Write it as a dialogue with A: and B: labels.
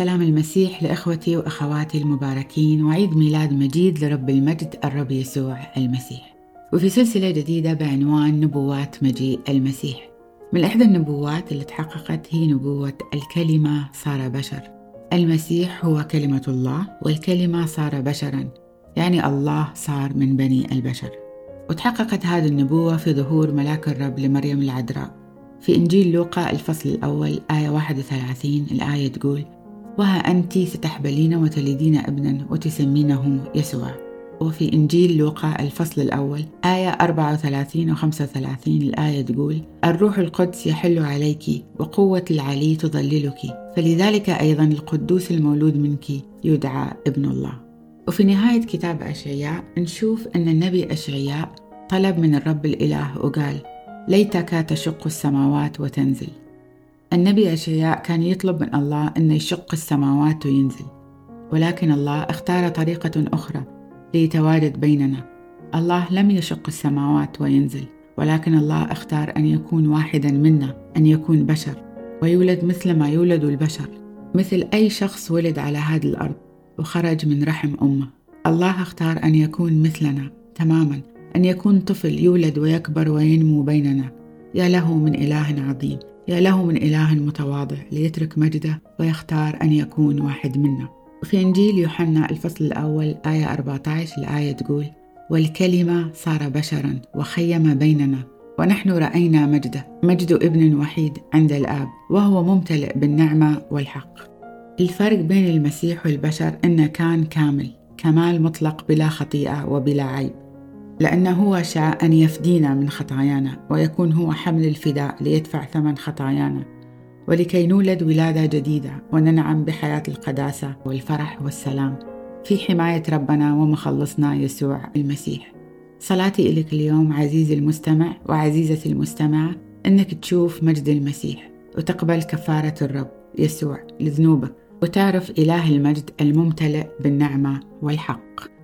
A: المسيح لإخوتي وأخواتي المباركين وعيد ميلاد مجيد لرب المجد الرب يسوع المسيح. وفي سلسلة جديدة بعنوان نبوات مجيء المسيح. من إحدى النبوات اللي تحققت هي نبوة الكلمة صار بشر. المسيح هو كلمة الله والكلمة صار بشرا يعني الله صار من بني البشر. وتحققت هذه النبوة في ظهور ملاك الرب لمريم العذراء. في إنجيل لوقا الفصل الأول آية 31 الآية تقول وها أنت ستحبلين وتلدين ابنا وتسمينه يسوع. وفي إنجيل لوقا الفصل الأول آية 34 و 35 الآية تقول الروح القدس يحل عليك وقوة العلي تظللك فلذلك أيضا القدوس المولود منك يدعى ابن الله. وفي نهاية كتاب أشعياء نشوف أن النبي أشعياء طلب من الرب الإله وقال ليتك تشق السماوات وتنزل. النبي أشعياء كان يطلب من الله أن يشق السماوات وينزل ولكن الله اختار طريقة أخرى ليتواجد بيننا. الله لم يشق السماوات وينزل ولكن الله اختار أن يكون واحدا منا أن يكون بشر ويولد مثل ما يولد البشر. مثل أي شخص ولد على هذه الأرض وخرج من رحم أمة. الله اختار أن يكون مثلنا تماما أن يكون طفل يولد ويكبر وينمو بيننا. يا له من إله عظيم يا له من إله متواضع ليترك مجده ويختار أن يكون واحد منا. وفي إنجيل يوحنا الفصل الأول آية 14 الآية تقول والكلمة صار بشرا وخيم بيننا ونحن رأينا مجده مجد ابن وحيد عند الآب وهو ممتلئ بالنعمة والحق. الفرق بين المسيح والبشر أنه كان كامل كمال مطلق بلا خطيئة وبلا عيب. لأنه هو شاء أن يفدينا من خطايانا ويكون هو حمل الفداء ليدفع ثمن خطايانا. ولكي نولد ولادة جديدة وننعم بحياة القداسة والفرح والسلام. في حماية ربنا ومخلصنا يسوع المسيح. صلاتي إليك اليوم عزيزي المستمع وعزيزتي المستمعة أنك تشوف مجد المسيح وتقبل كفارة الرب يسوع لذنوبك وتعرف إله المجد الممتلئ بالنعمة والحق.